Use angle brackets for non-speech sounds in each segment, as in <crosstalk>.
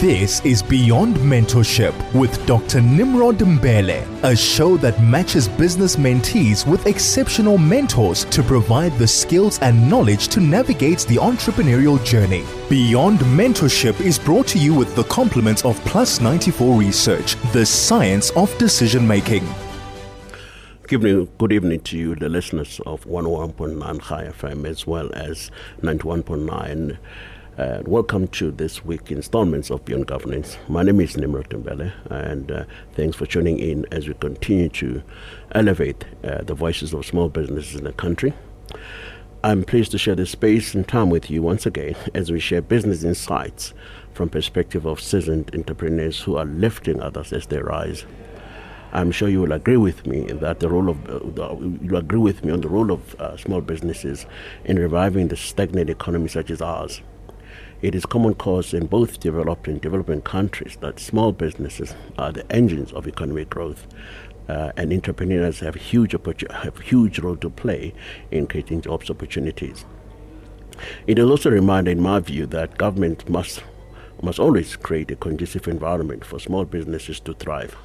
This is Beyond Mentorship with Dr. Nimrod Mbele, a show that matches business mentees with exceptional mentors to provide the skills and knowledge to navigate the entrepreneurial journey. Beyond Mentorship is brought to you with the compliments of Plus 94 Research, the science of decision making. Good evening, good evening to you, the listeners of 101.9 Chai FM as well as 91.9 welcome to this week installments of Beyond Governance. My name is Nimrod Mbele, and uh, thanks for tuning in as we continue to elevate uh, the voices of small businesses in the country. I'm pleased to share this space and time with you once again as we share business insights from perspective of seasoned entrepreneurs who are lifting others as they rise. I'm sure you will agree with me that the role of uh, you agree with me on the role of uh, small businesses in reviving the stagnant economy such as ours. It is common cause in both developed and developing countries that small businesses are the engines of economic growth. Uh, and entrepreneurs have huge have huge role to play in creating jobs opportunities. It is also a reminder, in my view, that government must must always create a conducive environment for small businesses to thrive.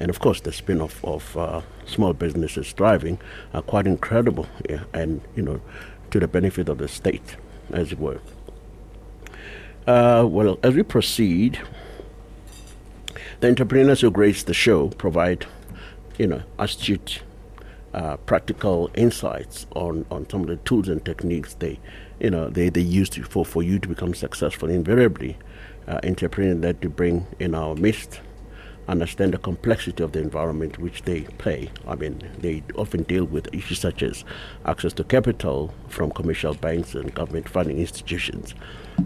And of course, the spin-off of uh, small businesses thriving are quite incredible, yeah, and you know, to the benefit of the state, as it were. Uh, well, as we proceed, the entrepreneurs who grace the show provide, you know, astute, uh, practical insights on, on some of the tools and techniques they, you know, they, they use to, for, for you to become successful. Invariably, uh, entrepreneurs that to bring in our midst understand the complexity of the environment which they play. I mean, they often deal with issues such as access to capital from commercial banks and government funding institutions,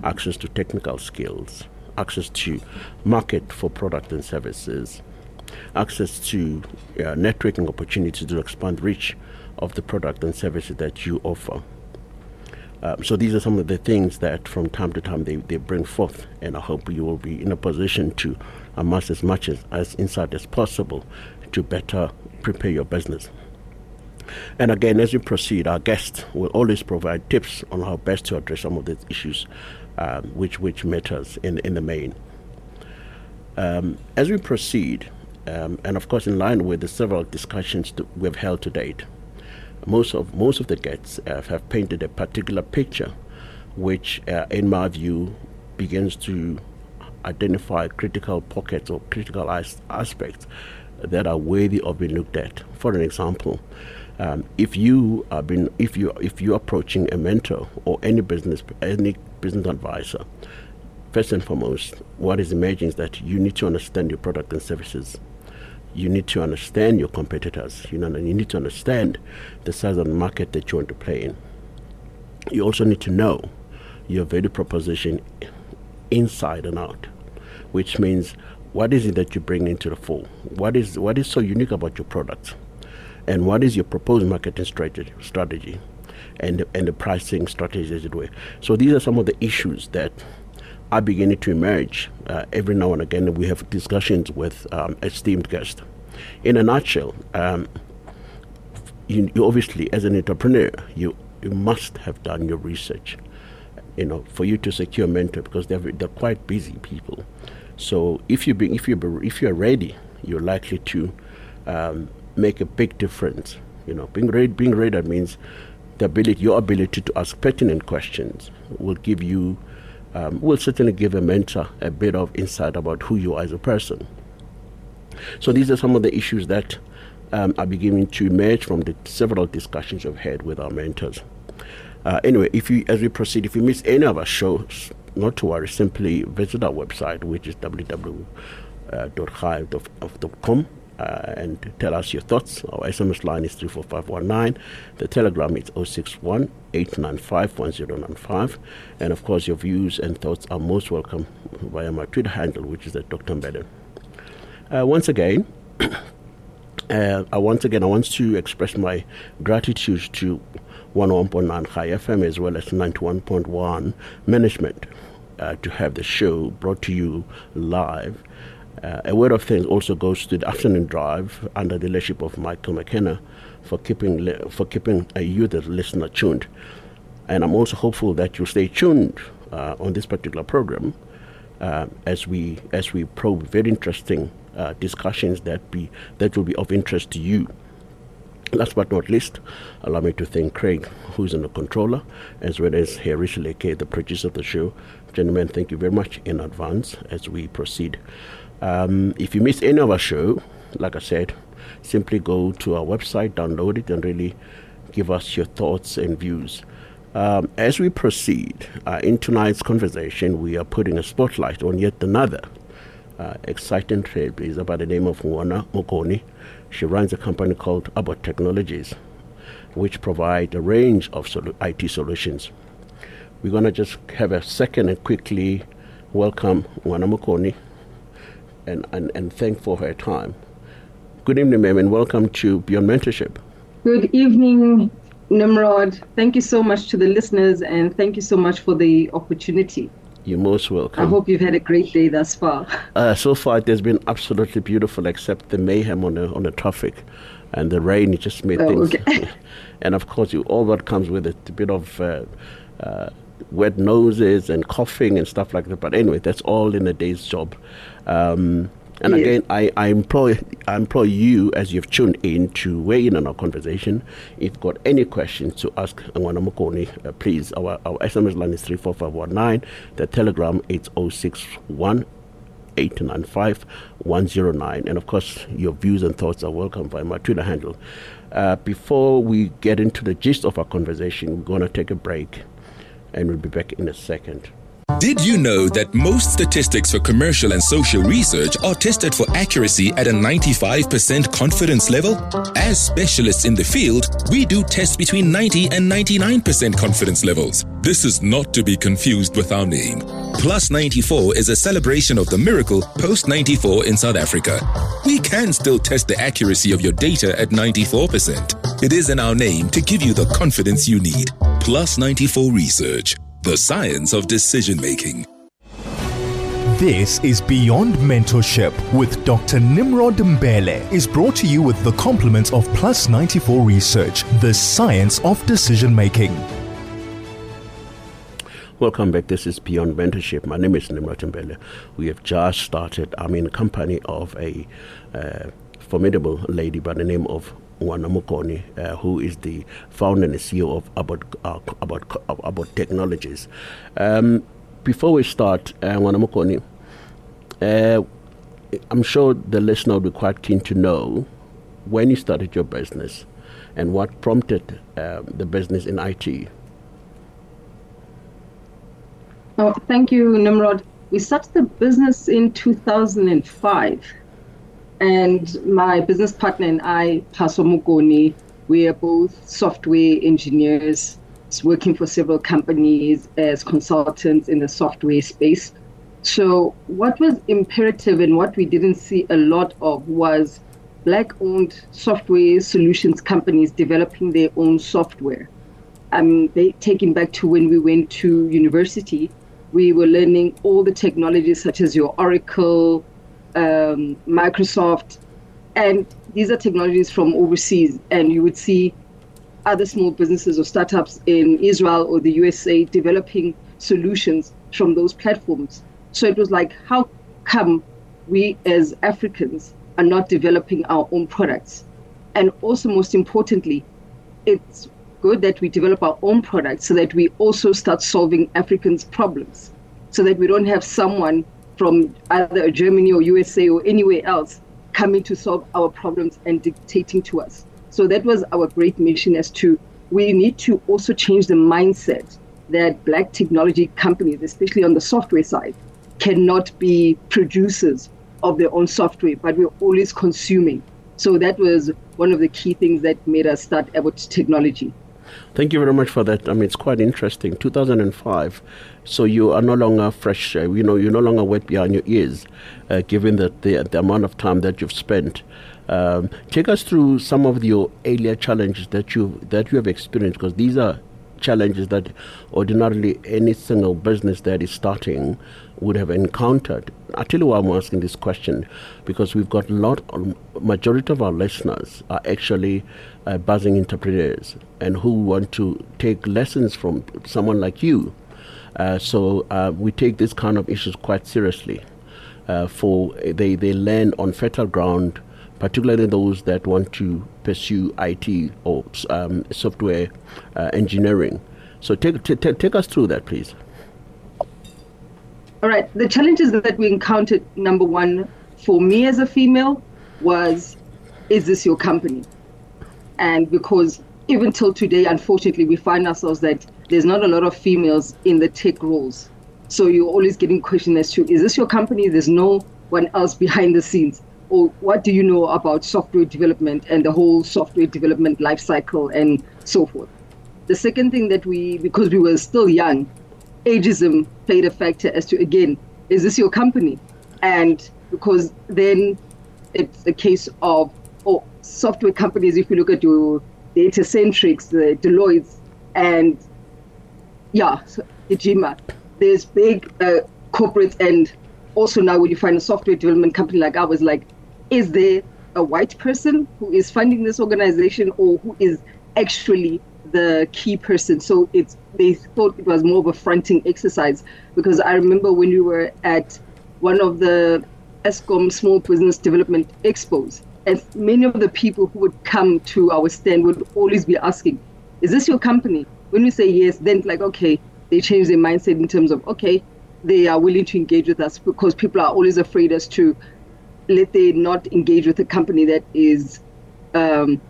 access to technical skills, access to market for product and services, access to uh, networking opportunities to expand reach of the product and services that you offer. Um, so these are some of the things that from time to time they, they bring forth, and I hope you will be in a position to amass as much as, as insight as possible to better prepare your business. And again, as we proceed, our guests will always provide tips on how best to address some of these issues, um, which which matters in in the main. Um, as we proceed, um, and of course, in line with the several discussions we've held to date, most of most of the guests uh, have painted a particular picture, which, uh, in my view, begins to identify critical pockets or critical as- aspects that are worthy of being looked at. For an example, um, if you are been if you if you're approaching a mentor or any business any business advisor, first and foremost, what is emerging is that you need to understand your product and services you need to understand your competitors. You know, and you need to understand the size of the market that you want to play in. You also need to know your value proposition inside and out, which means what is it that you bring into the fold? What is what is so unique about your product? And what is your proposed marketing strategy strategy and and the pricing strategy as it were. So these are some of the issues that are beginning to emerge. Uh, every now and again, we have discussions with um, esteemed guests. In a nutshell, um, you, you, obviously, as an entrepreneur, you, you must have done your research, you know, for you to secure a mentor because they're, they're quite busy people. So if you if you if you're ready, you're likely to um, make a big difference. You know, being ready, being ready means the ability, your ability to ask pertinent questions will give you um, will certainly give a mentor a bit of insight about who you are as a person. So these are some of the issues that um, are beginning to emerge from the several discussions we've had with our mentors. Uh, anyway, if you as we proceed, if you miss any of our shows, not to worry, simply visit our website, which is www.hive.com uh, and tell us your thoughts. Our SMS line is 34519. The Telegram is 061 895 And of course, your views and thoughts are most welcome via my Twitter handle, which is at Dr. Mbele. Uh, once again, <coughs> uh, I once again I want to express my gratitude to 101.9 Chai FM as well as 91.1 management uh, to have the show brought to you live uh, a word of thanks also goes to the afternoon drive under the leadership of Michael McKenna for keeping for keeping a you, the listener, tuned. And I'm also hopeful that you'll stay tuned uh, on this particular program uh, as we as we probe very interesting uh, discussions that be that will be of interest to you. Last but not least, allow me to thank Craig, who's in the controller, as well as Harry Leke, the producer of the show. Gentlemen, thank you very much in advance as we proceed. Um, if you miss any of our show, like I said, simply go to our website, download it, and really give us your thoughts and views. Um, as we proceed uh, in tonight's conversation, we are putting a spotlight on yet another uh, exciting trailblazer by the name of Ngwana Mokone. She runs a company called ABOT Technologies, which provide a range of sol- IT solutions. We're going to just have a second and quickly welcome Ngwana Mokone and, and, and thank for her time. Good evening, ma'am, and welcome to Beyond Mentorship. Good evening, Nimrod. Thank you so much to the listeners and thank you so much for the opportunity. You're most welcome. I hope you've had a great day thus far. Uh, so far, it has been absolutely beautiful, except the mayhem on the on the traffic, and the rain. It just made Oh, things. okay. <laughs> and of course, you, all that comes with it, a bit of uh, uh, wet noses and coughing and stuff like that. But anyway, that's all in a day's job. Um, and Yes. again, I, I employ I employ you as you've tuned in to weigh in on our conversation. If you've got any questions to ask Angwana Mokone, uh, please, our, our SMS line is 34519. The Telegram, it's 061 895 109. And of course, your views and thoughts are welcome via my Twitter handle. Uh, before we get into the gist of our conversation, we're going to take a break and we'll be back in a second. Did you know that most statistics for commercial and social research are tested for accuracy at a 95% confidence level? As specialists in the field, we do tests between 90 and 99% confidence levels. This is not to be confused with our name. Plus 94 is a celebration of the miracle post 94 in South Africa. We can still test the accuracy of your data at 94%. It is in our name to give you the confidence you need. Plus 94 Research. The science of decision making. This is Beyond Mentorship with Dr. Nimrod Mbele is brought to you with the compliments of Plus 94 Research, the science of decision making. Welcome back. This is Beyond Mentorship. My name is Nimrod Mbele. We have just started. I'm in company of a uh, formidable lady by the name of Ngwana Mokone, uh, who is the founder and CEO of ABOT, uh, ABOT, ABOT Technologies. Um, before we start, uh, Ngwana Mokone, uh, I'm sure the listener will be quite keen to know when you started your business and what prompted uh, the business in IT. Oh, thank you, Nimrod. We started the business in 2005. And my business partner and I, Paso Mugoni, we are both software engineers working for several companies as consultants in the software space. So, what was imperative and what we didn't see a lot of was black owned software solutions companies developing their own software. Um, they taking back to when we went to university, we were learning all the technologies such as your Oracle, um, Microsoft, and these are technologies from overseas. And you would see other small businesses or startups in Israel or the USA developing solutions from those platforms. So it was like, how come we as Africans are not developing our own products? And also, most importantly, it's good that we develop our own products so that we also start solving Africans' problems, so that we don't have someone from either Germany or USA or anywhere else coming to solve our problems and dictating to us. So that was our great mission as to we need to also change the mindset that black technology companies, especially on the software side, cannot be producers of their own software, but we're always consuming. So that was one of the key things that made us start ABOT Technology. Thank you very much for that. I mean, it's quite interesting. 2005. So you are no longer fresh. Uh, you know, you're no longer wet behind your ears, uh, given that the, the amount of time that you've spent. Um, take us through some of your earlier challenges that you that you have experienced, because these are challenges that ordinarily any single business that is starting would have encountered. I tell you why I'm asking this question, because we've got a lot, majority of our listeners are actually uh, buzzing entrepreneurs and who want to take lessons from someone like you. Uh, so uh, we take this kind of issues quite seriously. Uh, for they, they land on fertile ground, particularly those that want to pursue IT or um, software uh, engineering. So take, t- t- take us through that, please. All right. The challenges that we encountered, number one, for me as a female, was is this your company? And because even till today, unfortunately, we find ourselves that there's not a lot of females in the tech roles. So you're always getting questioned as to is this your company? There's no one else behind the scenes. Or what do you know about software development and the whole software development life cycle and so forth? The second thing that we, because we were still young, ageism played a factor as to, again, is this your company? And because then it's a case of software companies, if you look at your Datacentrix, the Deloitte, and yeah, so Ejima, there's big uh, corporates, and also now when you find a software development company like ours, like, is there a white person who is funding this organization or who is actually the key person? So it's they thought it was more of a fronting exercise because I remember when we were at one of the Eskom Small Business Development Expos, and many of the people who would come to our stand would always be asking, "Is this your company?" When we say yes, then like okay, they change their mindset in terms of okay, they are willing to engage with us because people are always afraid as to let they not engage with a company that is um,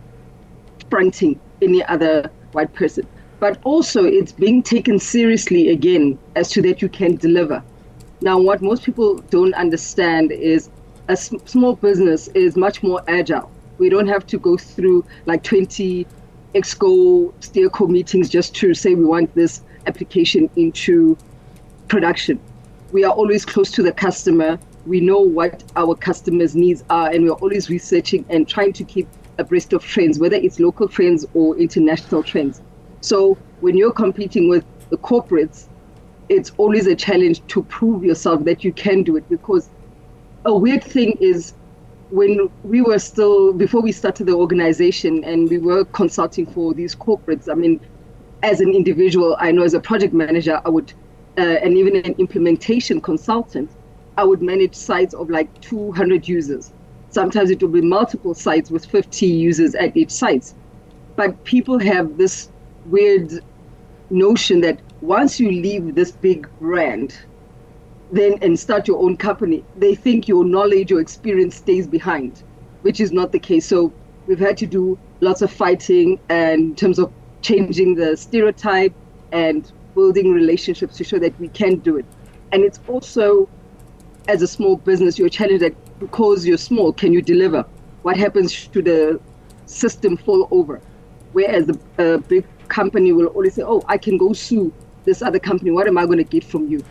fronting any other white person. But also, it's being taken seriously again as to that you can deliver. Now, what most people don't understand is a small business is much more agile. We don't have to go through like 20 exco steerco meetings just to say we want this application into production. We are always close to the customer. We know what our customers' needs are, and we're always researching and trying to keep abreast of trends, whether it's local trends or international trends. So when you're competing with the corporates, it's always a challenge to prove yourself that you can do it because a weird thing is when we were still before we started the organization and we were consulting for these corporates i mean as an individual i know as a project manager i would uh, and even an implementation consultant i would manage sites of like 200 users. Sometimes it would be multiple sites with 50 users at each site. But people have this weird notion that once you leave this big brand, then and start your own company, they think your knowledge or experience stays behind, which is not the case. So we've had to do lots of fighting and in terms of changing the stereotype and building relationships to show that we can do it. And it's also as a small business, you're challenged that because you're small, can you deliver? What happens should the system fall over? Whereas a, a big company will always say, "Oh, I can go sue this other company. What am I going to get from you?"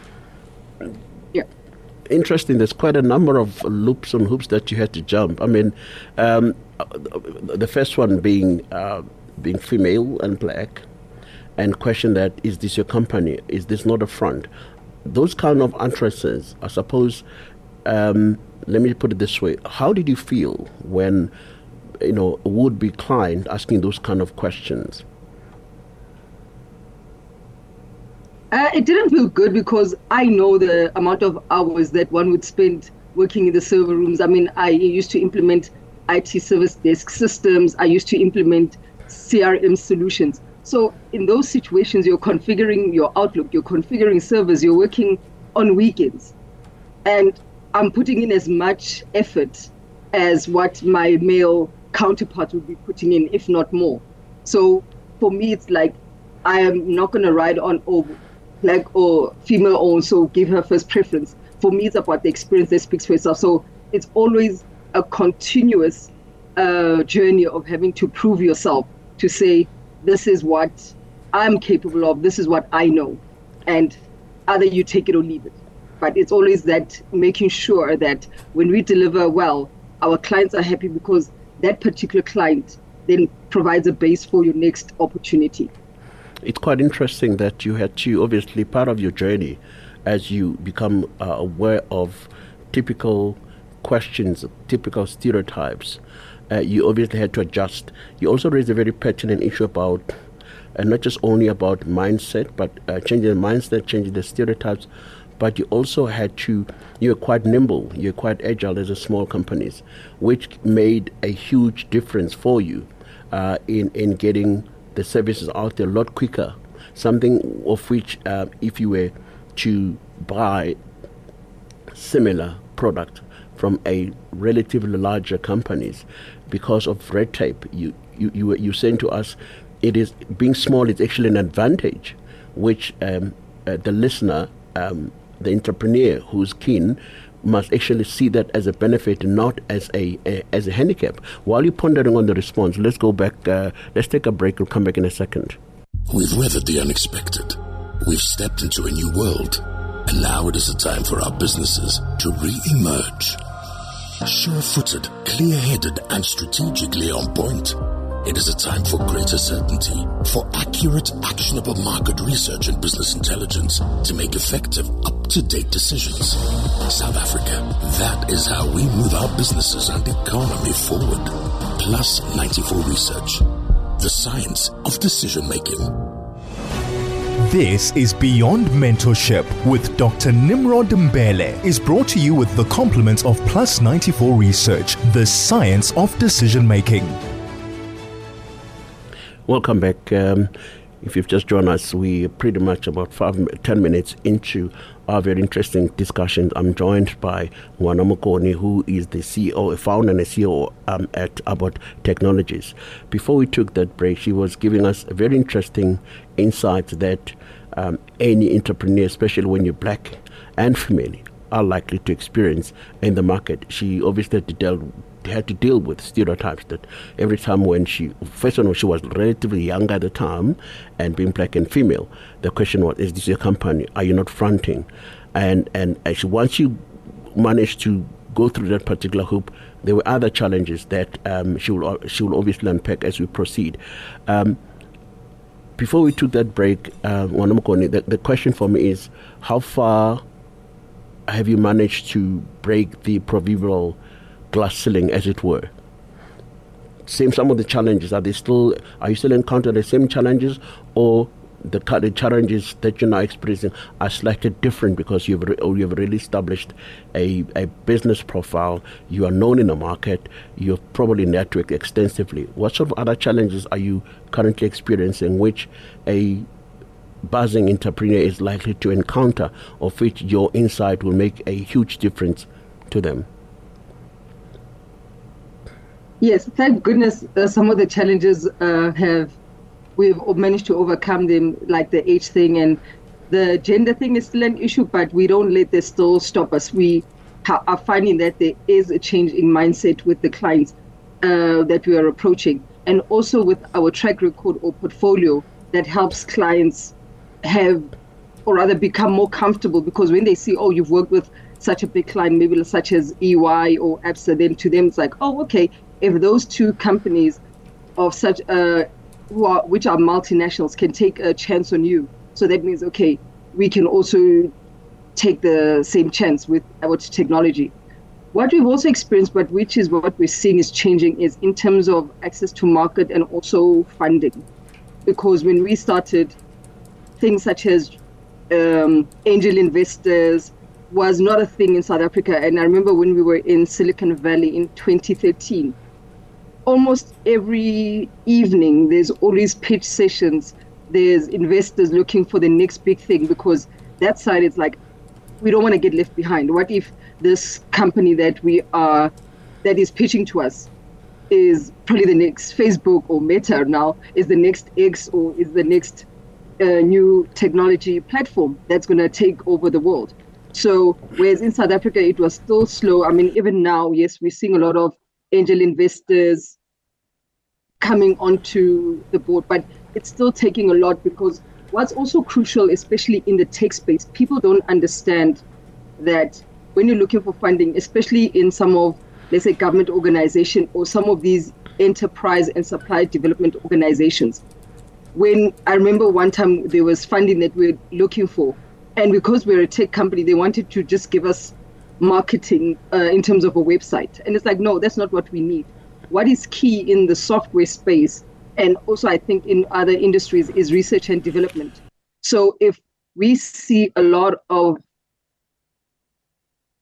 Interesting. There's quite a number of loops and hoops that you had to jump. I mean, um, the first one being uh, being female and black, and question that is this your company? Is this not a front? Those kind of answers, I suppose. Um, let me put it this way: How did you feel when you know would be client asking those kind of questions? Uh, it didn't feel good because I know the amount of hours that one would spend working in the server rooms. I mean, I used to implement IT service desk systems, I used to implement CRM solutions. So, in those situations, you're configuring your Outlook, you're configuring servers, you're working on weekends. And I'm putting in as much effort as what my male counterpart would be putting in, if not more. So, for me, it's like I am not going to ride on, oh, black or female owned, so give her first preference. For me, it's about the experience that speaks for itself. So it's always a continuous uh, journey of having to prove yourself to say, this is what I'm capable of, this is what I know. And either you take it or leave it. But it's always that making sure that when we deliver well, our clients are happy because that particular client then provides a base for your next opportunity it's quite interesting that you had to, obviously, part of your journey as you become uh, aware of typical questions, typical stereotypes, uh, you obviously had to adjust. You also raised a very pertinent issue about and not just only about mindset, but uh, changing the mindset, changing the stereotypes, but you also had to, you were quite nimble, you're quite agile as a small companies, which made a huge difference for you uh, in, in getting the services out there a lot quicker. Something of which, uh, if you were to buy similar product from a relatively larger companies, because of red tape, you, you, you, you saying to us, it is being small is actually an advantage, which um, uh, the listener um, the entrepreneur who's keen must actually see that as a benefit, not as a, a, as a handicap. While you're pondering on the response, let's go back. Uh, let's take a break. We'll come back in a second. We've weathered the unexpected. We've stepped into a new world, and now it is a time for our businesses to re-emerge. Sure-footed, clear-headed, and strategically on point. It is a time for greater certainty, for accurate, actionable market research and business intelligence to make effective, up-to-date decisions. South Africa, that is how we move our businesses and economy forward. Plus 94 Research, the science of decision making. This is Beyond Mentorship with Dr. Nimrod Mbele is brought to you with the compliments of Plus 94 Research, the science of decision making. Welcome back. Um, if you've just joined us, we're pretty much about five, ten minutes into our very interesting discussion. I'm joined by Ngwana Mokone, who is the CEO, founder and CEO um, at ABOT Technologies. Before we took that break, she was giving us a very interesting insight that um, any entrepreneur, especially when you're black and female, are likely to experience in the market. She obviously had to deal had to deal with stereotypes that every time when she, first all, she was relatively young at the time and being black and female, the question was, is this your company? Are you not fronting? And, and actually, once you managed to go through that particular hoop, there were other challenges that um, she, will, she will obviously unpack as we proceed. Um, before we took that break, uh, the, the question for me is how far have you managed to break the proverbial glass ceiling, as it were. Same some of the challenges are they still are you still encountering the same challenges or the, the challenges that you're now experiencing are slightly different because you've re, you've really established a, a business profile. You are known in the market. You've probably networked extensively. What sort of other challenges are you currently experiencing, which a buzzing entrepreneur is likely to encounter, of which your insight will make a huge difference to them? Yes, thank goodness uh, some of the challenges uh, have we've managed to overcome them, like the age thing and the gender thing is still an issue, but we don't let this still stop us. We ha- are finding that there is a change in mindset with the clients uh, that we are approaching, and also with our track record or portfolio that helps clients have, or rather, become more comfortable because when they see, oh, you've worked with such a big client, maybe such as EY or ABSA, then to them it's like, oh, okay, if those two companies of such uh, who are which are multinationals can take a chance on you, so that means okay, we can also take the same chance with our technology. What we've also experienced, but which is what we're seeing is changing, is in terms of access to market and also funding. Because when we started, things such as um, angel investors was not a thing in South Africa. And I remember when we were in Silicon Valley in 2013, almost every evening there's always pitch sessions. There's investors looking for the next big thing because that side is like we don't want to get left behind. What if this company that we are that is pitching to us is probably the next facebook or meta now is the next x or is the next uh, new technology platform that's going to take over the world. So whereas in south africa it was still slow. I mean even now yes we're seeing a lot of angel investors coming onto the board, but it's still taking a lot because what's also crucial, especially in the tech space, people don't understand that when you're looking for funding, especially in some of, let's say, government organization or some of these enterprise and supply development organizations, when I remember one time there was funding that we we're looking for, and because we're a tech company, they wanted to just give us marketing uh, in terms of a website. And it's like, no, that's not what we need. What is key in the software space and also I think in other industries is research and development. So if we see a lot of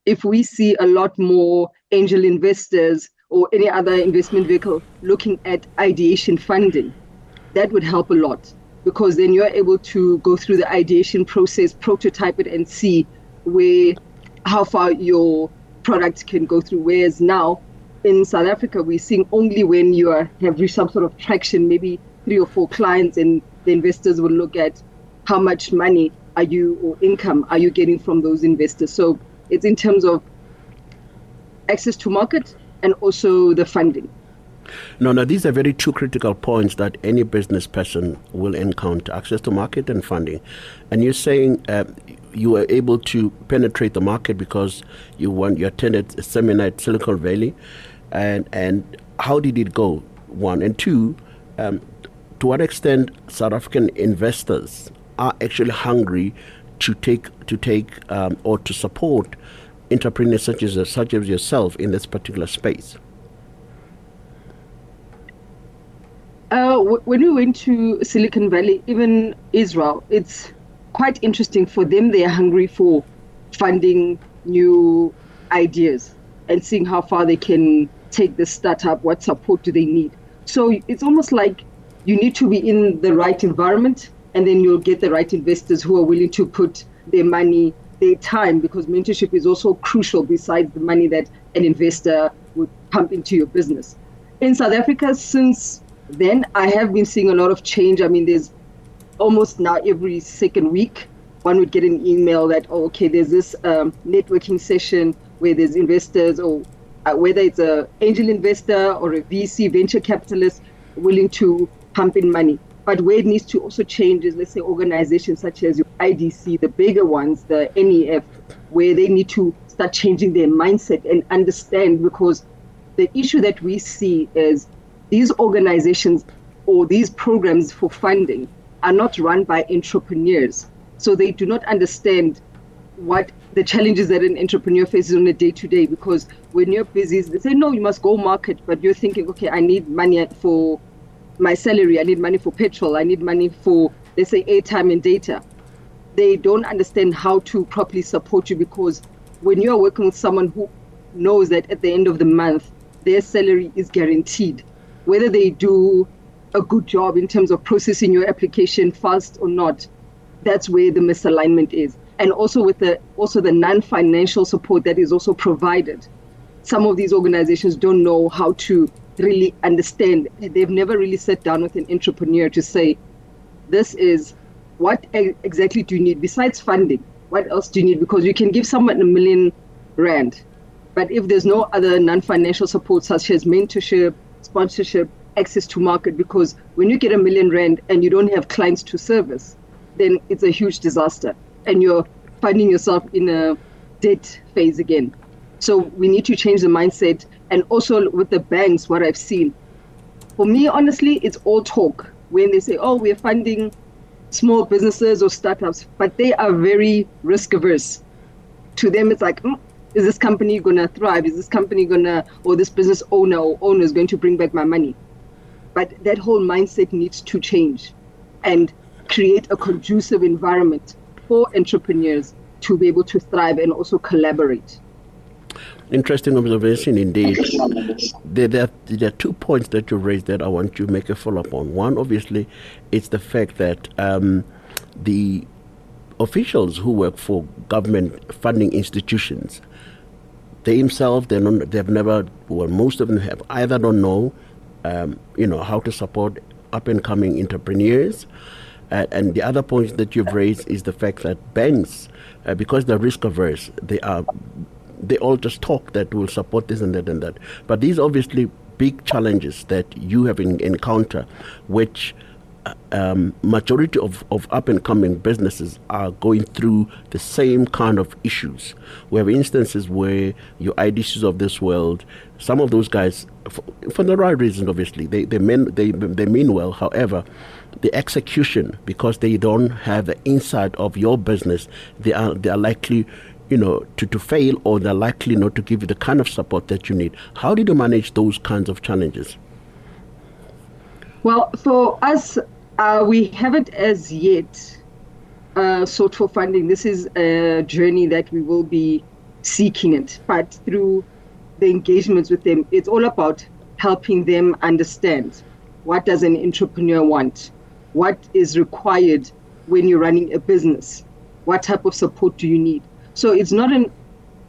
if we see a lot more angel investors or any other investment vehicle looking at ideation funding, that would help a lot because then you're able to go through the ideation process, prototype it, and see where how far your product can go through. Whereas now in South Africa, we're seeing only when you are, have reached some sort of traction, maybe three or four clients, and the investors will look at how much money are you or income are you getting from those investors. So it's in terms of access to market and also the funding. No, no, these are very two critical points that any business person will encounter access to market and funding. And you're saying uh, you were able to penetrate the market because you went, you attended a seminar at Silicon Valley. And, and how did it go? One. And two, um, to what extent South African investors are actually hungry to take to take um, or to support entrepreneurs such as such as yourself in this particular space? Uh, w- when we went to Silicon Valley, even Israel, it's quite interesting for them. They are hungry for funding new ideas and seeing how far they can take the startup. What support do they need? So it's almost like you need to be in the right environment and then you'll get the right investors who are willing to put their money, their time, because mentorship is also crucial besides the money that an investor would pump into your business. In South Africa, since then, I have been seeing a lot of change. I mean, there's almost now every second week, one would get an email that, oh, okay, there's this um, networking session where there's investors or uh, whether it's a angel investor or a VC venture capitalist willing to pump in money. But where it needs to also change is, let's say, organizations such as your IDC, the bigger ones, the NEF, where they need to start changing their mindset and understand because the issue that we see is these organizations or these programs for funding are not run by entrepreneurs. So they do not understand what the challenges that an entrepreneur faces on a day to day because when you're busy, they say, no, you must go market, but you're thinking, okay, I need money for my salary, I need money for petrol, I need money for, let's say, airtime and data. They don't understand how to properly support you because when you're working with someone who knows that at the end of the month, their salary is guaranteed, whether they do a good job in terms of processing your application fast or not, that's where the misalignment is. And also with the also the non-financial support that is also provided. Some of these organizations don't know how to really understand. They've never really sat down with an entrepreneur to say, this is what exactly do you need besides funding? What else do you need? Because you can give someone a million rand, but if there's no other non financial support, such as mentorship, sponsorship, access to market, because when you get a million rand and you don't have clients to service, then it's a huge disaster and you're finding yourself in a debt phase again. So we need to change the mindset. And also with the banks, what I've seen, for me, honestly, it's all talk when they say, oh, we're funding small businesses or startups, but they are very risk averse. To them, it's like, mm, is this company going to thrive? Is this company going to, or this business owner or owner is going to bring back my money? But that whole mindset needs to change and create a conducive environment for entrepreneurs to be able to thrive and also collaborate. Interesting observation indeed. There, there, there, are two points that you raised that I want to make a follow up on. One, obviously, it's the fact that um, the officials who work for government funding institutions, they themselves, they're not, they've never, well, most of them have either don't know, um, you know, how to support up and coming entrepreneurs. Uh, and the other point that you've raised is the fact that banks, uh, because they're risk averse, they are they all just talk that will support this and that and that. But these obviously big challenges that you have in, encountered, which uh, um, majority of, of up and coming businesses are going through the same kind of issues. We have instances where your IDCs of this world, some of those guys, for, for the right reason, obviously, they they mean they they mean well. However, the execution because they don't have the insight of your business, they are they are likely you know, to, to fail or they're likely not to give you the kind of support that you need. How did you manage those kinds of challenges? Well, for us, uh, we haven't as yet uh, sought for funding. This is a journey that we will be seeking it, but through the engagements with them, it's all about helping them understand what does an entrepreneur want, what is required when you're running a business, what type of support do you need. So it's not an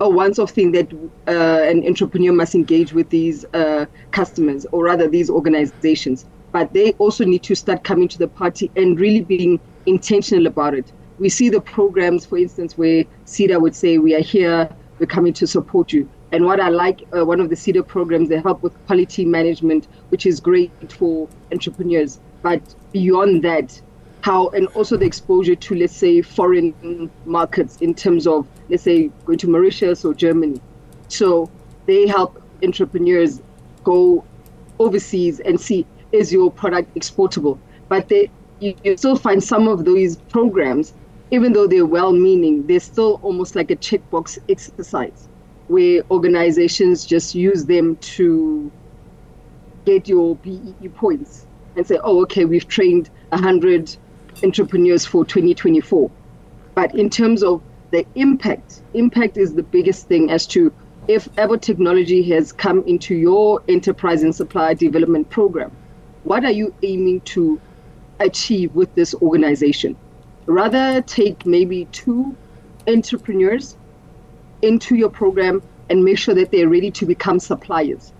a once-off thing that uh, an entrepreneur must engage with these uh, customers or rather these organizations. But they also need to start coming to the party and really being intentional about it. We see the programs for instance where SEDA would say we are here we're coming to support you and what I like, uh, one of the SEDA programs, they help with quality management, which is great for entrepreneurs. But beyond that, how, and also the exposure to, let's say, foreign markets in terms of, let's say, going to Mauritius or Germany. So they help entrepreneurs go overseas and see is your product exportable. But they, you, you still find some of those programs, even though they're well meaning, they're still almost like a checkbox exercise where organizations just use them to get your BEE points and say, oh, okay, we've trained 100 entrepreneurs for 2024. But in terms of the impact, impact is the biggest thing as to if ever technology has come into your enterprise and supplier development program, what are you aiming to achieve with this organization? Rather take maybe two entrepreneurs into your program and make sure that they're ready to become suppliers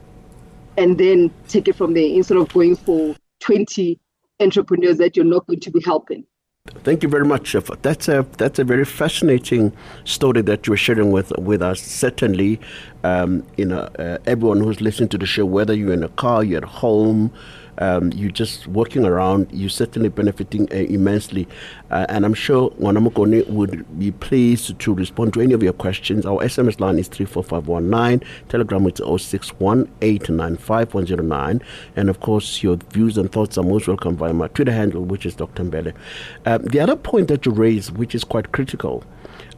and then take it from there instead of going for 20 entrepreneurs that you're not going to be helping. Thank you very much. That's a that's a very fascinating story that you're sharing with with us. Certainly, um, you know, uh, everyone who's listening to the show, whether you're in a car, you're at home, um, you're just walking around, you're certainly benefiting uh, immensely. Uh, and I'm sure Ngwana Mokone would be pleased to respond to any of your questions. Our SMS line is 34519, Telegram is 0618951009. And of course, your views and thoughts are most welcome via my Twitter handle, which is Dr. Mbele. Um, the other point that you raised, which is quite critical,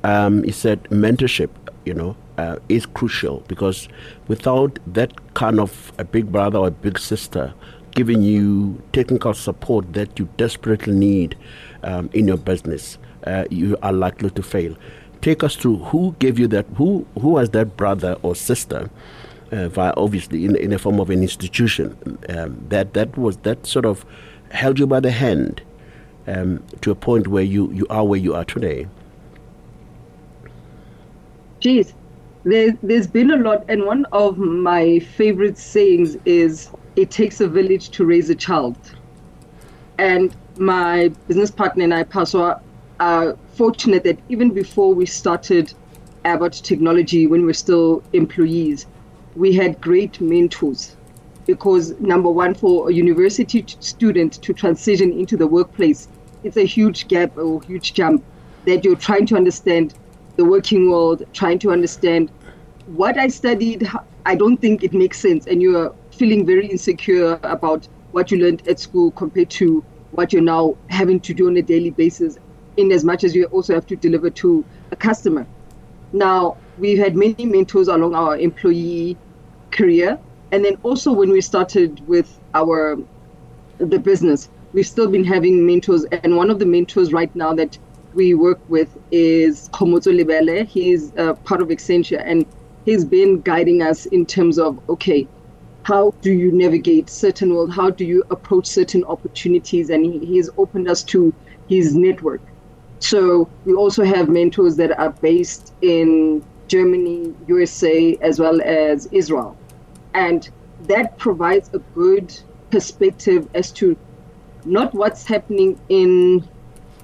um, is that mentorship, you know, uh, is crucial because without that kind of a big brother or a big sister giving you technical support that you desperately need um, in your business, uh, you are likely to fail. Take us through who gave you that, who, who was that brother or sister, uh, via obviously in, in the form of an institution, um, that, that was that sort of held you by the hand um, to a point where you, you are where you are today. Geez, there, there's been a lot, and one of my favorite sayings is it takes a village to raise a child. And my business partner and I, Paso, are fortunate that even before we started ABOT Technology, when we we're still employees, we had great mentors. Because, number one, for a university student to transition into the workplace, it's a huge gap or huge jump that you're trying to understand the working world, trying to understand what I studied. I don't think it makes sense. And you're feeling very insecure about what you learned at school compared to what you're now having to do on a daily basis, in as much as you also have to deliver to a customer. Now, we've had many mentors along our employee career. And then also when we started with our the business, we've still been having mentors. And one of the mentors right now that we work with is Komoto Libele. He's uh, part of Accenture and he's been guiding us in terms of, okay, how do you navigate certain world? How do you approach certain opportunities? And he, he has opened us to his network. So we also have mentors that are based in Germany, USA, as well as Israel. And that provides a good perspective as to not what's happening in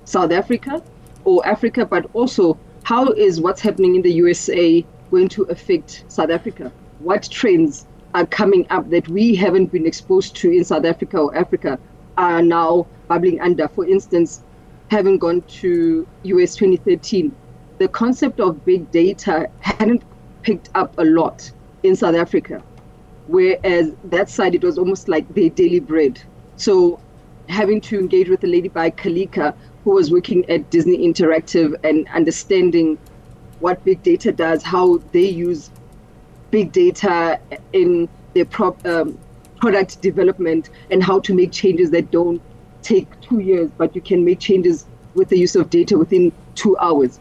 South Africa or Africa, but also how is what's happening in the USA going to affect South Africa? What trends are coming up that we haven't been exposed to in South Africa or Africa are now bubbling under. For instance, having gone to US 2013, the concept of big data hadn't picked up a lot in South Africa, whereas that side it was almost like their daily bread. So having to engage with a lady by Kalika who was working at Disney Interactive and understanding what big data does, how they use big data in their prop, um, product development and how to make changes that don't take two years, but you can make changes with the use of data within two hours.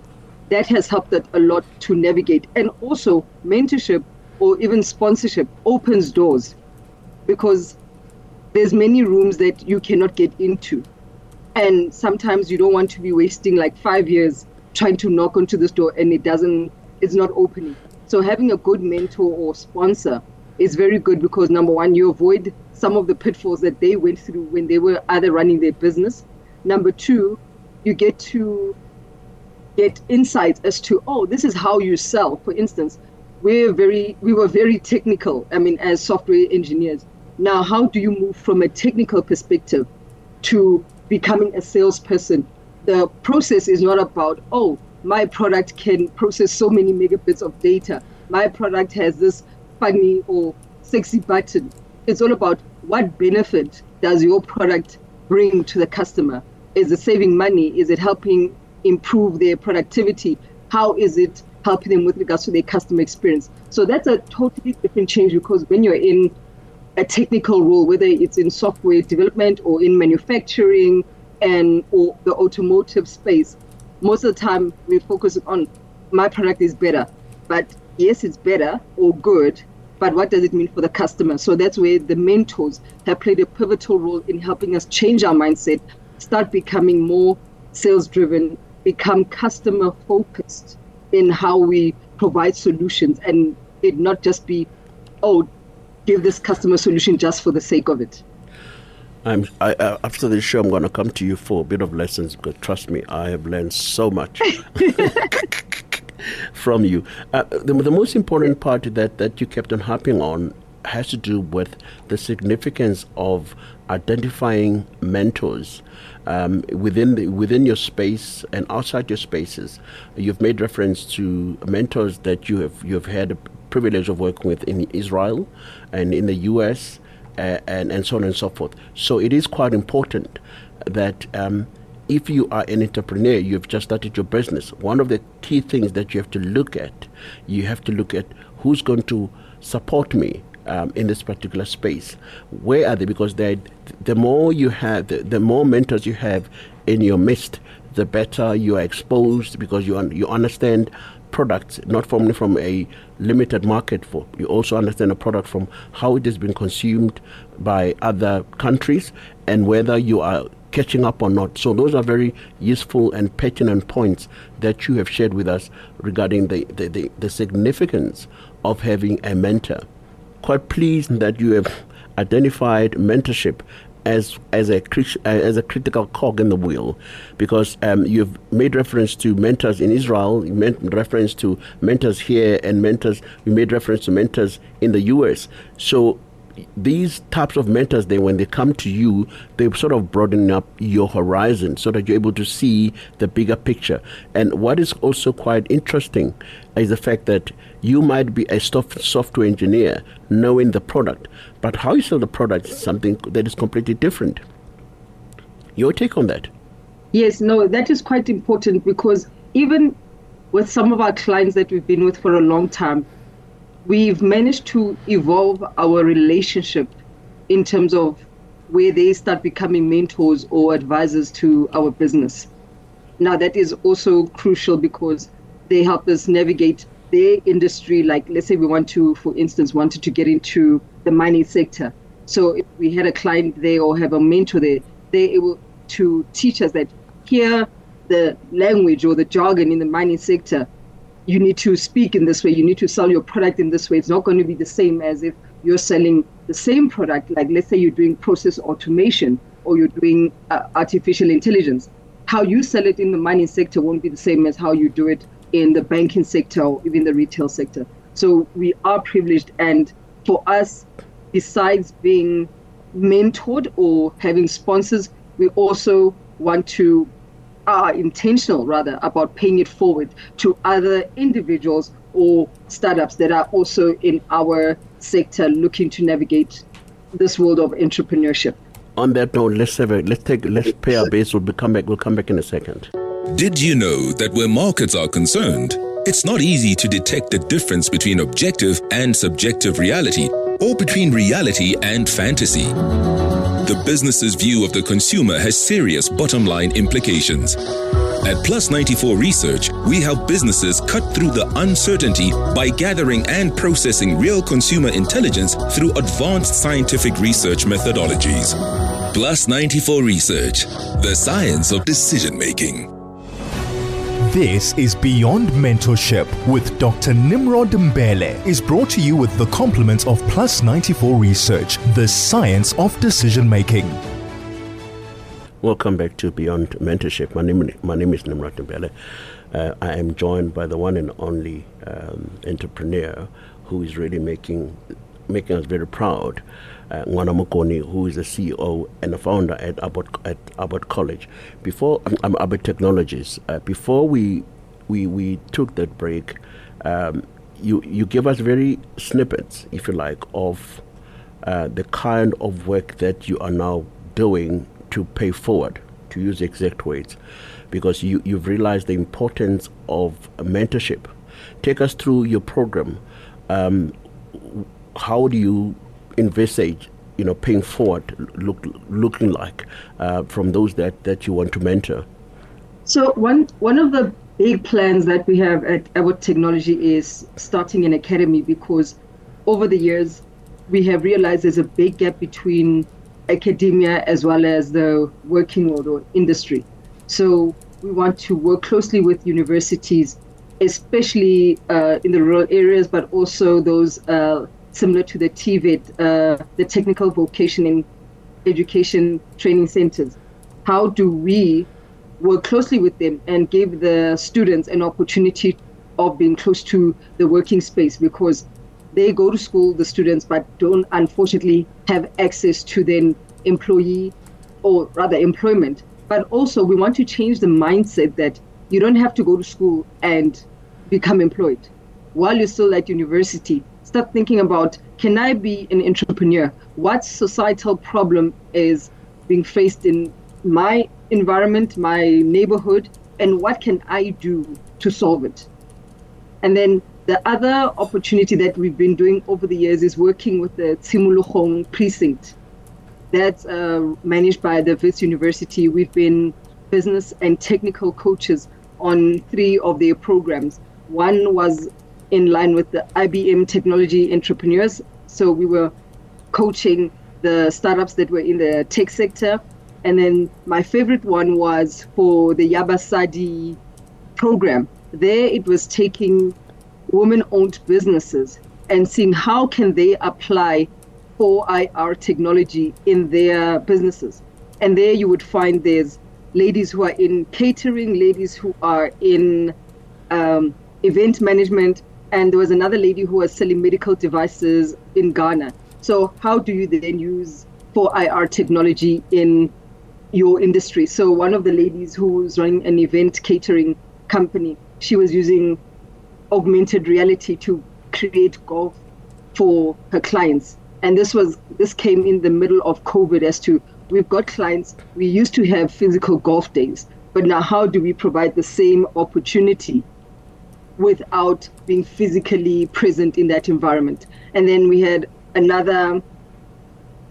That has helped a lot to navigate. And also, mentorship or even sponsorship opens doors because there's many rooms that you cannot get into. And sometimes you don't want to be wasting like five years trying to knock onto this door and it doesn't, it's not opening. So having a good mentor or sponsor is very good because number one, you avoid some of the pitfalls that they went through when they were either running their business. Number two, you get to get insights as to oh, this is how you sell. For instance, we're very we were very technical. I mean, as software engineers. Now, how do you move from a technical perspective to becoming a salesperson? The process is not about oh, my product can process so many megabits of data. My product has this funny or sexy button. It's all about what benefit does your product bring to the customer? Is it saving money? Is it helping improve their productivity? How is it helping them with regards to their customer experience? So that's a totally different change because when you're in a technical role, whether it's in software development or in manufacturing and or the automotive space, most of the time we focus on my product is better. But yes, it's better or good, but what does it mean for the customer? So that's where the mentors have played a pivotal role in helping us change our mindset, start becoming more sales driven, become customer focused in how we provide solutions and it not just be, oh, give this customer solution just for the sake of it. I'm, I, uh, after this show, I'm going to come to you for a bit of lessons because trust me, I have learned so much. <laughs> from you. Uh, the, the most important part that, that you kept on harping on has to do with the significance of identifying mentors um, within the, within your space and outside your spaces. You've made reference to mentors that you have you have had the privilege of working with in Israel and in the U.S. Uh, and and so on and so forth. So it is quite important that. Um, if you are an entrepreneur, you've just started your business, one of the key things that you have to look at, you have to look at who's going to support me um, in this particular space. Where are they? Because the more you have, the, the, more mentors you have in your midst, the better you are exposed because you un, you understand products not only from a limited market for you also understand a product from how it has been consumed by other countries and whether you are catching up or not. So those are very useful and pertinent points that you have shared with us regarding the, the, the, the significance of having a mentor. Quite pleased that you have identified mentorship as as a as a critical cog in the wheel, because um, you've made reference to mentors in Israel, you made reference to mentors here, and mentors you made reference to mentors in the U.S. So these types of mentors then when they come to you they sort of broaden up your horizon so that you're able to see the bigger picture and what is also quite interesting is the fact that you might be a soft, software engineer knowing the product but how you sell the product is something that is completely different your take on that yes no that is quite important because even with some of our clients that we've been with for a long time we've managed to evolve our relationship in terms of where they start becoming mentors or advisors to our business. Now, that is also crucial because they help us navigate their industry. Like, let's say we want to, for instance, wanted to get into the mining sector. So, if we had a client there or have a mentor there, they're able to teach us that here, the language or the jargon in the mining sector you need to speak in this way, you need to sell your product in this way. It's not going to be the same as if you're selling the same product, like let's say you're doing process automation or you're doing uh, artificial intelligence. How you sell it in the mining sector won't be the same as how you do it in the banking sector or even the retail sector. So we are privileged. And for us, besides being mentored or having sponsors, we also want to are intentional rather about paying it forward to other individuals or startups that are also in our sector looking to navigate this world of entrepreneurship. On that note, let's have a, let's take let's pay our base. We'll be come back. We'll come back in a second. Did you know that where markets are concerned, it's not easy to detect the difference between objective and subjective reality? or between reality and fantasy. The business's view of the consumer has serious bottom line implications. At Plus 94 Research, we help businesses cut through the uncertainty by gathering and processing real consumer intelligence through advanced scientific research methodologies. Plus 94 Research, the science of decision making. This is Beyond Mentorship with Dr. Nimrod Mbele is brought to you with the compliments of Plus 94 Research, the science of decision making. Welcome back to Beyond Mentorship. My name, my name is Nimrod Mbele. Uh, I am joined by the one and only um, entrepreneur who is really making making us very proud uh, Ngwana Mokone, who is the CEO and the founder at ABOT, at ABOT College. Before um, I'm ABOT Technologies, uh, before we, we we took that break, um, you you gave us very snippets, if you like, of uh, the kind of work that you are now doing to pay forward, to use exact words, because you you've realized the importance of mentorship. Take us through your program. Um, how do you envisage you know paying forward look, looking like uh, from those that, that you want to mentor? So one one of the big plans that we have at ABOT Technology is starting an academy because over the years we have realized there's a big gap between academia as well as the working world or industry. So we want to work closely with universities, especially uh, in the rural areas, but also those uh, similar to the TVET, uh, the Technical Vocation in Education Training Centers. How do we work closely with them and give the students an opportunity of being close to the working space because they go to school, the students, but don't unfortunately have access to then employee or rather employment. But also, we want to change the mindset that you don't have to go to school and become employed. While you're still at university, start thinking about can I be an entrepreneur? What societal problem is being faced in my environment, my neighborhood, and what can I do to solve it? And then the other opportunity that we've been doing over the years is working with the Tshimologong precinct. That's uh, managed by the Wits University. We've been business and technical coaches on three of their programs. One was in line with the IBM technology entrepreneurs. So we were coaching the startups that were in the tech sector. And then my favorite one was for the Yabasadi program. There it was taking women-owned businesses and seeing how can they apply 4IR technology in their businesses. And there you would find there's ladies who are in catering, ladies who are in um, event management, and there was another lady who was selling medical devices in Ghana. So how do you then use 4IR technology in your industry? So one of the ladies who was running an event catering company, she was using augmented reality to create golf for her clients. And this was this came in the middle of COVID as to we've got clients, we used to have physical golf days, but now how do we provide the same opportunity without being physically present in that environment. And then we had another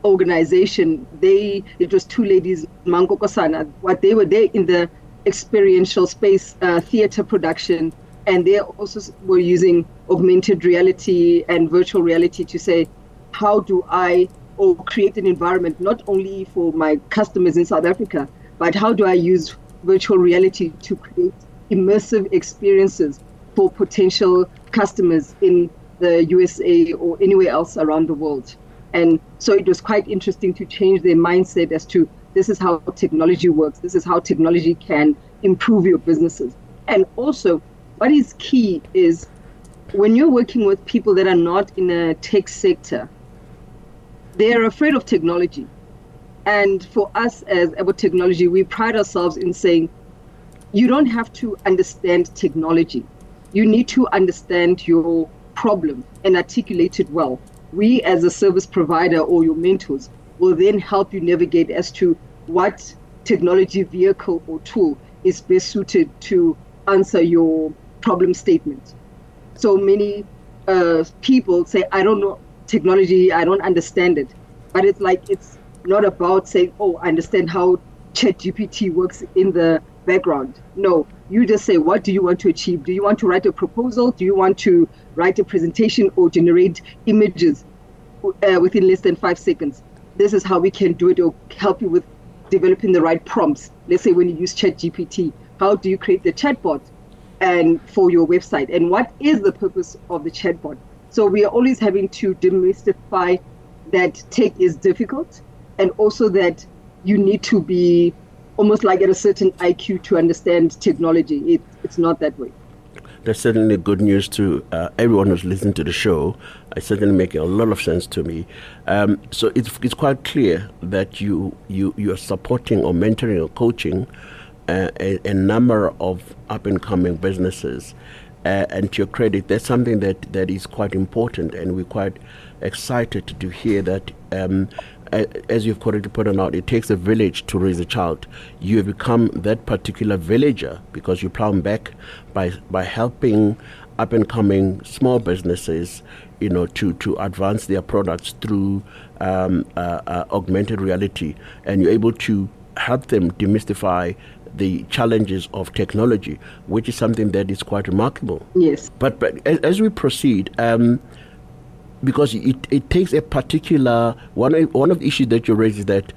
organization. They it was two ladies, Mango Kosana. What they were there in the experiential space uh, theater production, and they also were using augmented reality and virtual reality to say, how do I or create an environment not only for my customers in South Africa, but how do I use virtual reality to create immersive experiences for potential customers in the USA or anywhere else around the world. And so it was quite interesting to change their mindset as to this is how technology works, this is how technology can improve your businesses. And also, what is key is when you're working with people that are not in a tech sector, they're afraid of technology. And for us as ABOT Technology, we pride ourselves in saying you don't have to understand technology you need to understand your problem and articulate it well. We, as a service provider or your mentors, will then help you navigate as to what technology vehicle or tool is best suited to answer your problem statement. So many uh, people say, I don't know technology, I don't understand it. But it's like it's not about saying, oh, I understand how ChatGPT works in the background. No, you just say, what do you want to achieve? Do you want to write a proposal? Do you want to write a presentation or generate images uh, within less than five seconds? This is how we can do it or help you with developing the right prompts. Let's say when you use ChatGPT, how do you create the chatbot and for your website? And what is the purpose of the chatbot? So we are always having to demystify that tech is difficult and also that you need to be almost like at a certain IQ to understand technology. It, it's not that way. That's certainly good news to uh, everyone who's listening to the show. It certainly makes a lot of sense to me. Um, so it's, it's quite clear that you, you, you are supporting or mentoring or coaching uh, a, a, number of up and coming businesses. Uh, and to your credit, that's something that, that is quite important, and we're quite excited to hear that um, as you've correctly pointed out, it takes a village to raise a child. You have become that particular villager because you plow back by by helping up and coming small businesses, you know, to to advance their products through um, uh, uh, augmented reality, and you're able to help them demystify the challenges of technology, which is something that is quite remarkable. Yes. But but as, as we proceed. Um, because it, it takes a particular one one of the issues that you raise is that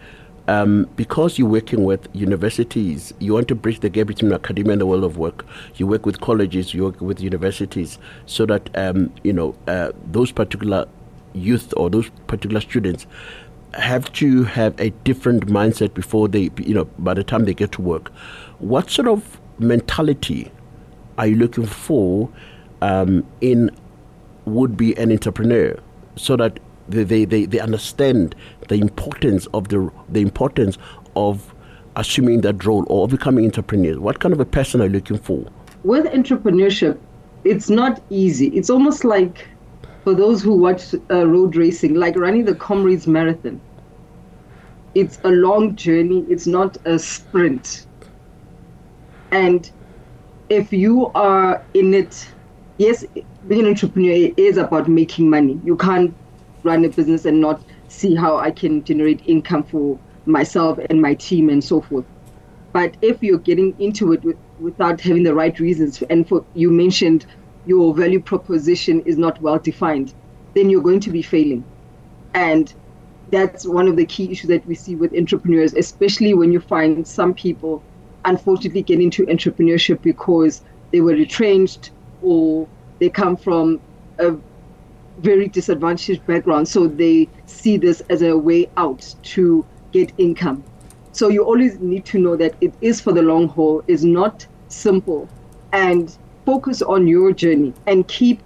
um, because you're working with universities, you want to bridge the gap between academia and the world of work. You work with colleges, you work with universities, so that um, you know uh, those particular youth or those particular students have to have a different mindset before they, you know, by the time they get to work. What sort of mentality are you looking for um, in would be an entrepreneur so that they, they, they, understand the importance of the the importance of assuming that role or becoming entrepreneurs. What kind of a person are you looking for? With entrepreneurship, it's not easy. It's almost like for those who watch uh, road racing, like running the Comrades Marathon. It's a long journey. It's not a sprint. And if you are in it, yes, being an entrepreneur is about making money. You can't run a business and not see how I can generate income for myself and my team and so forth. But if you're getting into it with, without having the right reasons, and for you mentioned your value proposition is not well defined, then you're going to be failing. And that's one of the key issues that we see with entrepreneurs, especially when you find some people unfortunately get into entrepreneurship because they were retrenched or they come from a very disadvantaged background, so they see this as a way out to get income. So you always need to know that it is for the long haul, is not simple, and focus on your journey and keep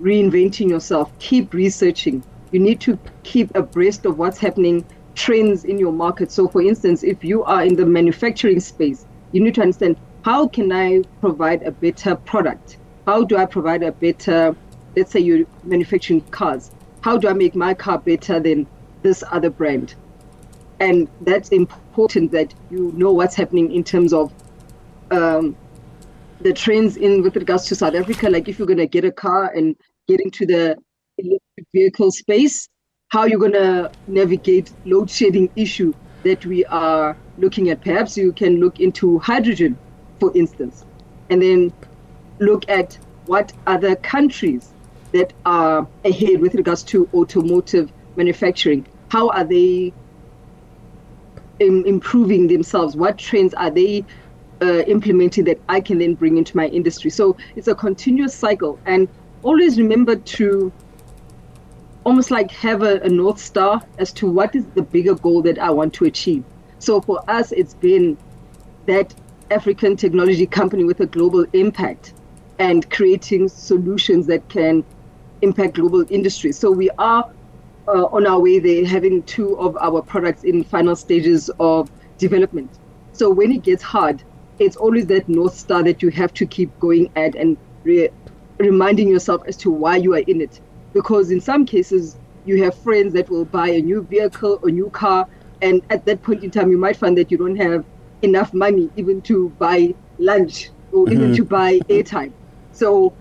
reinventing yourself, keep researching. You need to keep abreast of what's happening, trends in your market. So, for instance, if you are in the manufacturing space, you need to understand how can I provide a better product? How do I provide a better, let's say you're manufacturing cars, how do I make my car better than this other brand? And that's important that you know what's happening in terms of um, the trends in with regards to South Africa. Like if you're going to get a car and get into the electric vehicle space, how you're going to navigate load shedding issue that we are looking at. Perhaps you can look into hydrogen, for instance, and then look at what other countries that are ahead with regards to automotive manufacturing, how are they improving themselves? What trends are they uh, implementing that I can then bring into my industry? So it's a continuous cycle. And always remember to almost like have a, a North Star as to what is the bigger goal that I want to achieve. So for us, it's been that African technology company with a global impact and creating solutions that can impact global industries. So we are uh, on our way there, having two of our products in final stages of development. So when it gets hard, it's always that north star that you have to keep going at and re- reminding yourself as to why you are in it. Because in some cases, you have friends that will buy a new vehicle, a new car, and at that point in time, you might find that you don't have enough money even to buy lunch or mm-hmm. even to buy airtime. So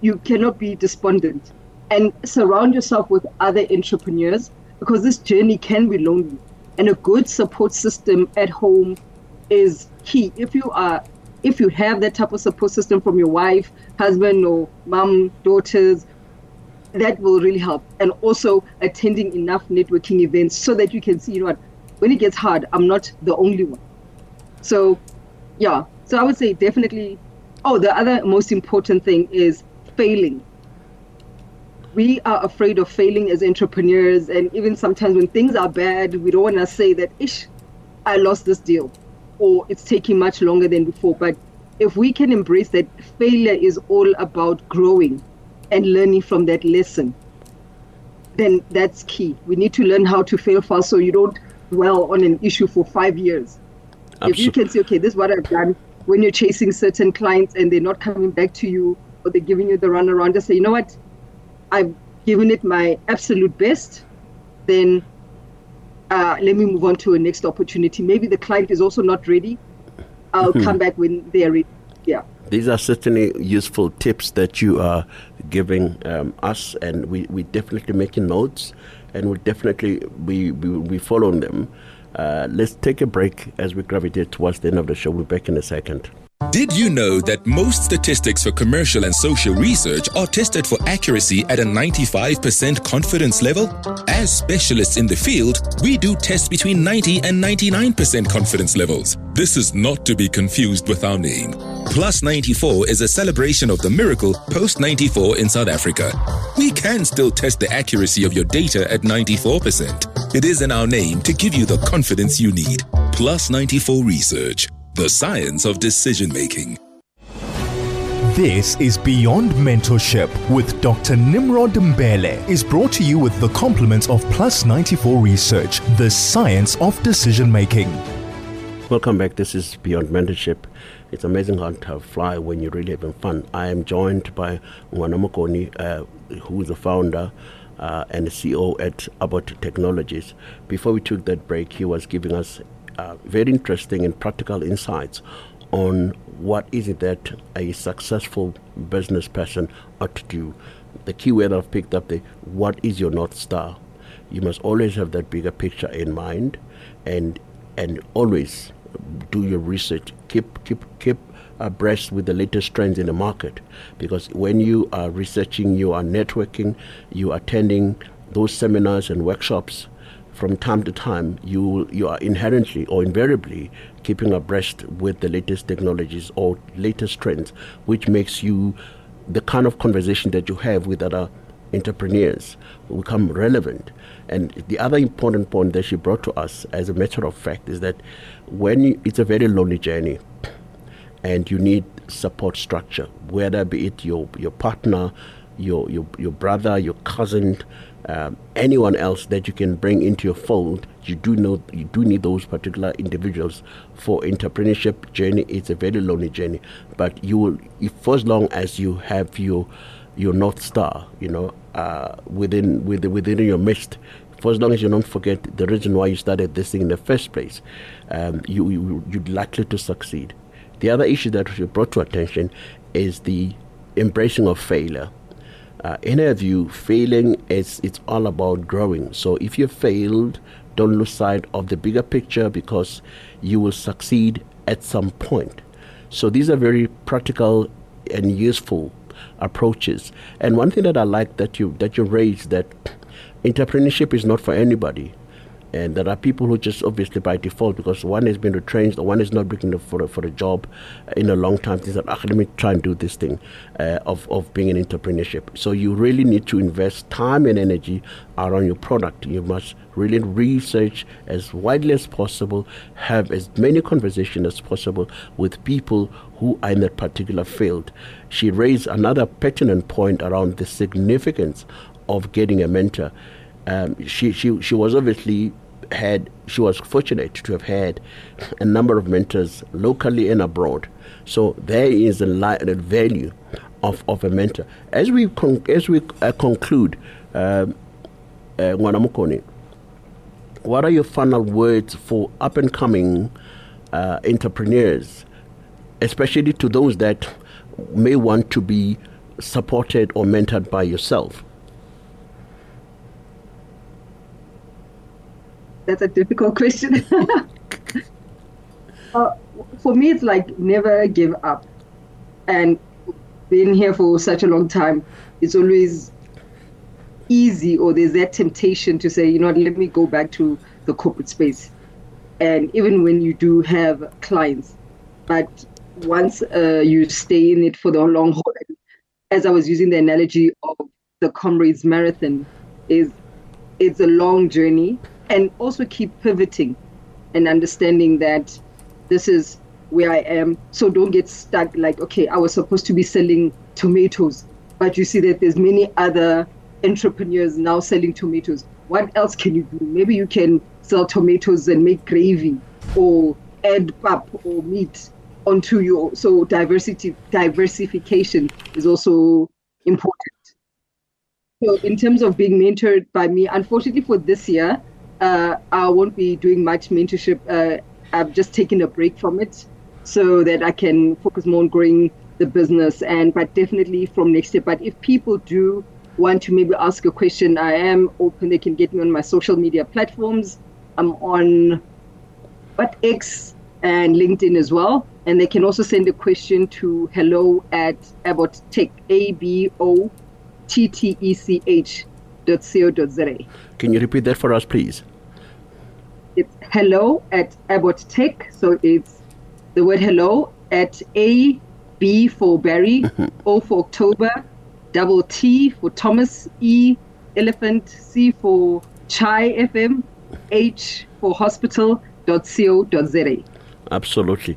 you cannot be despondent. and surround yourself with other entrepreneurs because this journey can be lonely. And a good support system at home is key. If you are if you have that type of support system from your wife, husband, or mom, daughters, that will really help. And also attending enough networking events so that you can see, you know what, when it gets hard, I'm not the only one. So, yeah. So I would say definitely. Oh, the other most important thing is failing. We are afraid of failing as entrepreneurs, and even sometimes when things are bad, we don't want to say that, ish, I lost this deal or it's taking much longer than before. But if we can embrace that failure is all about growing and learning from that lesson, then that's key. We need to learn how to fail fast so you don't dwell on an issue for five years. Absolutely. If you can say, okay, this is what I've done when you're chasing certain clients and they're not coming back to you or they're giving you the runaround, just say, you know what, I've given it my absolute best, then uh, let me move on to a next opportunity. Maybe the client is also not ready. I'll mm-hmm. come back when they're ready. Yeah. These are certainly useful tips that you are giving um, us, and we, we definitely making notes, and we definitely we we, we following them. Uh, let's take a break as we gravitate towards the end of the show. We'll be back in a second. Did you know that most statistics for commercial and social research are tested for accuracy at a 95% confidence level? As specialists in the field, we do tests between 90 and 99% confidence levels. This is not to be confused with our name. Plus 94 is a celebration of the miracle post 94 in South Africa. We can still test the accuracy of your data at 94%. It is in our name to give you the confidence you need. Plus 94 Research the science of decision making. This is Beyond Mentorship with Dr. Nimrod Mbele is brought to you with the compliments of Plus 94 Research, the science of decision making. Welcome back. This is Beyond Mentorship. It's amazing how to fly when you're really having fun. I am joined by Ngwana uh, who is the founder uh, and CEO at ABOT Technologies. Before we took that break, he was giving us uh, very interesting and practical insights on what is it that a successful business person ought to do. The key word I've picked up the what is your North Star? You must always have that bigger picture in mind and and always do your research. Keep keep keep abreast with the latest trends in the market because when you are researching, you are networking, you are attending those seminars and workshops from time to time, you you are inherently or invariably keeping abreast with the latest technologies or latest trends, which makes you the kind of conversation that you have with other entrepreneurs become relevant. And the other important point that she brought to us, as a matter of fact, is that when you, it's a very lonely journey, and you need support structure, whether be it your your partner, your your, your brother, your cousin, um, anyone else that you can bring into your fold, you do know you do need those particular individuals for entrepreneurship journey. It's a very lonely journey, but you will, if, for as long as you have your your north star, you know, uh, within within within your midst. For as long as you don't forget the reason why you started this thing in the first place, um, you, you you're likely to succeed. The other issue that you brought to attention is the embracing of failure uh, in our view, failing is it's all about growing. So if you failed, don't lose sight of the bigger picture because you will succeed at some point. So these are very practical and useful approaches. And one thing that I like that you that you raised that entrepreneurship is not for anybody. And there are people who just obviously by default, because one has been retrenched or one is not looking for a, for a job in a long time, they said, ah, let me try and do this thing uh, of, of being an entrepreneurship. So you really need to invest time and energy around your product. You must really research as widely as possible, have as many conversations as possible with people who are in that particular field. She raised another pertinent point around the significance of getting a mentor. Um, she, she, she was obviously had she was fortunate to have had a number of mentors locally and abroad. So there is a, li- a value of, of a mentor. As we con- as we uh, conclude, um, uh, what are your final words for up and coming uh, entrepreneurs, especially to those that may want to be supported or mentored by yourself? That's a difficult question. <laughs> uh, for me, it's like never give up. And being here for such a long time, it's always easy, or there's that temptation to say, you know, let me go back to the corporate space. And even when you do have clients, but once uh, you stay in it for the long haul, as I was using the analogy of the Comrades Marathon, is it's a long journey, and also keep pivoting and understanding that this is where I am. So don't get stuck like, okay, I was supposed to be selling tomatoes, but you see that there's many other entrepreneurs now selling tomatoes. What else can you do? Maybe you can sell tomatoes and make gravy or add pap or meat onto your so diversity diversification is also important. So in terms of being mentored by me, unfortunately for this year, uh, I won't be doing much mentorship. Uh, I've just taken a break from it so that I can focus more on growing the business. And but definitely from next year. But if people do want to maybe ask a question, I am open. They can get me on my social media platforms. I'm on but X and LinkedIn as well. And they can also send a question to hello at ABOT Tech, A B O T T E C H dot co dot za. Can you repeat that for us, please? Hello at ABOT Tech. So it's the word hello at A B for Barry, mm-hmm. O for October, double T for Thomas, E elephant, C for Chai FM, H for hospital dot co dot za. Absolutely.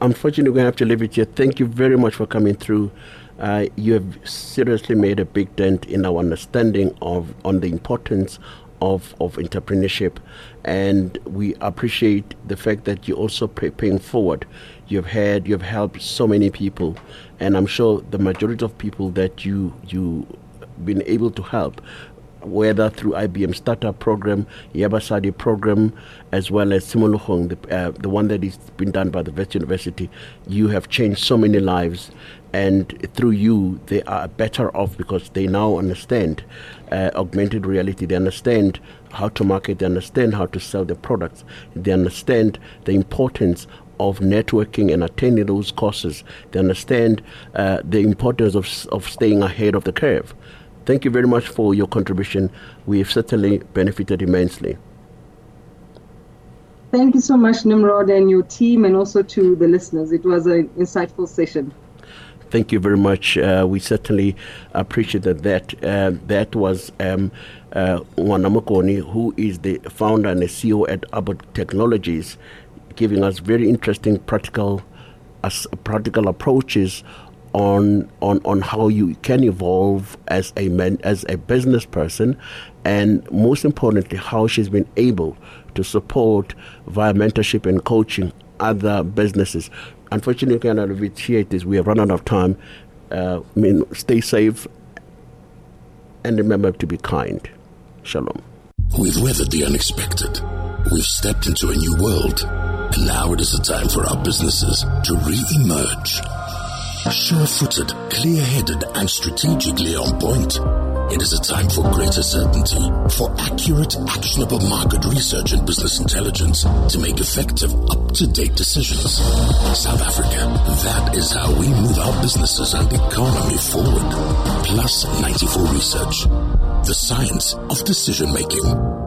Unfortunately, we're going to have to leave it here. Thank you very much for coming through. Uh, you have seriously made a big dent in our understanding of on the importance of, of entrepreneurship, and we appreciate the fact that you're also paying forward. You've had, you've helped so many people, and I'm sure the majority of people that you you been able to help whether through IBM startup program, Yabasadi program, as well as Tshimologong, the, uh, the one that is been done by the Wits University, you have changed so many lives. And through you, they are better off because they now understand uh, augmented reality. They understand how to market. They understand how to sell their products. They understand the importance of networking and attending those courses. They understand uh, the importance of, of staying ahead of the curve. Thank you very much for your contribution. We have certainly benefited immensely. Thank you so much, Nimrod, and your team, and also to the listeners. It was an insightful session. Thank you very much. Uh, we certainly appreciated that. Uh, that was um, uh, who is the founder and the CEO at ABOT Technologies, giving us very interesting practical, practical approaches on on on how you can evolve as a man as a business person and most importantly how she's been able to support via mentorship and coaching other businesses. Unfortunately we cannot reach this. We have run out of time. Uh, I mean stay safe and remember to be kind. Shalom. We've weathered the unexpected. We've stepped into a new world. And now it is the time for our businesses to re-emerge Sure-footed, clear-headed, and strategically on point. It is a time for greater certainty, for accurate, actionable market research and business intelligence to make effective, up-to-date decisions. South Africa, that is how we move our businesses and economy forward. Plus 94 Research, the science of decision making.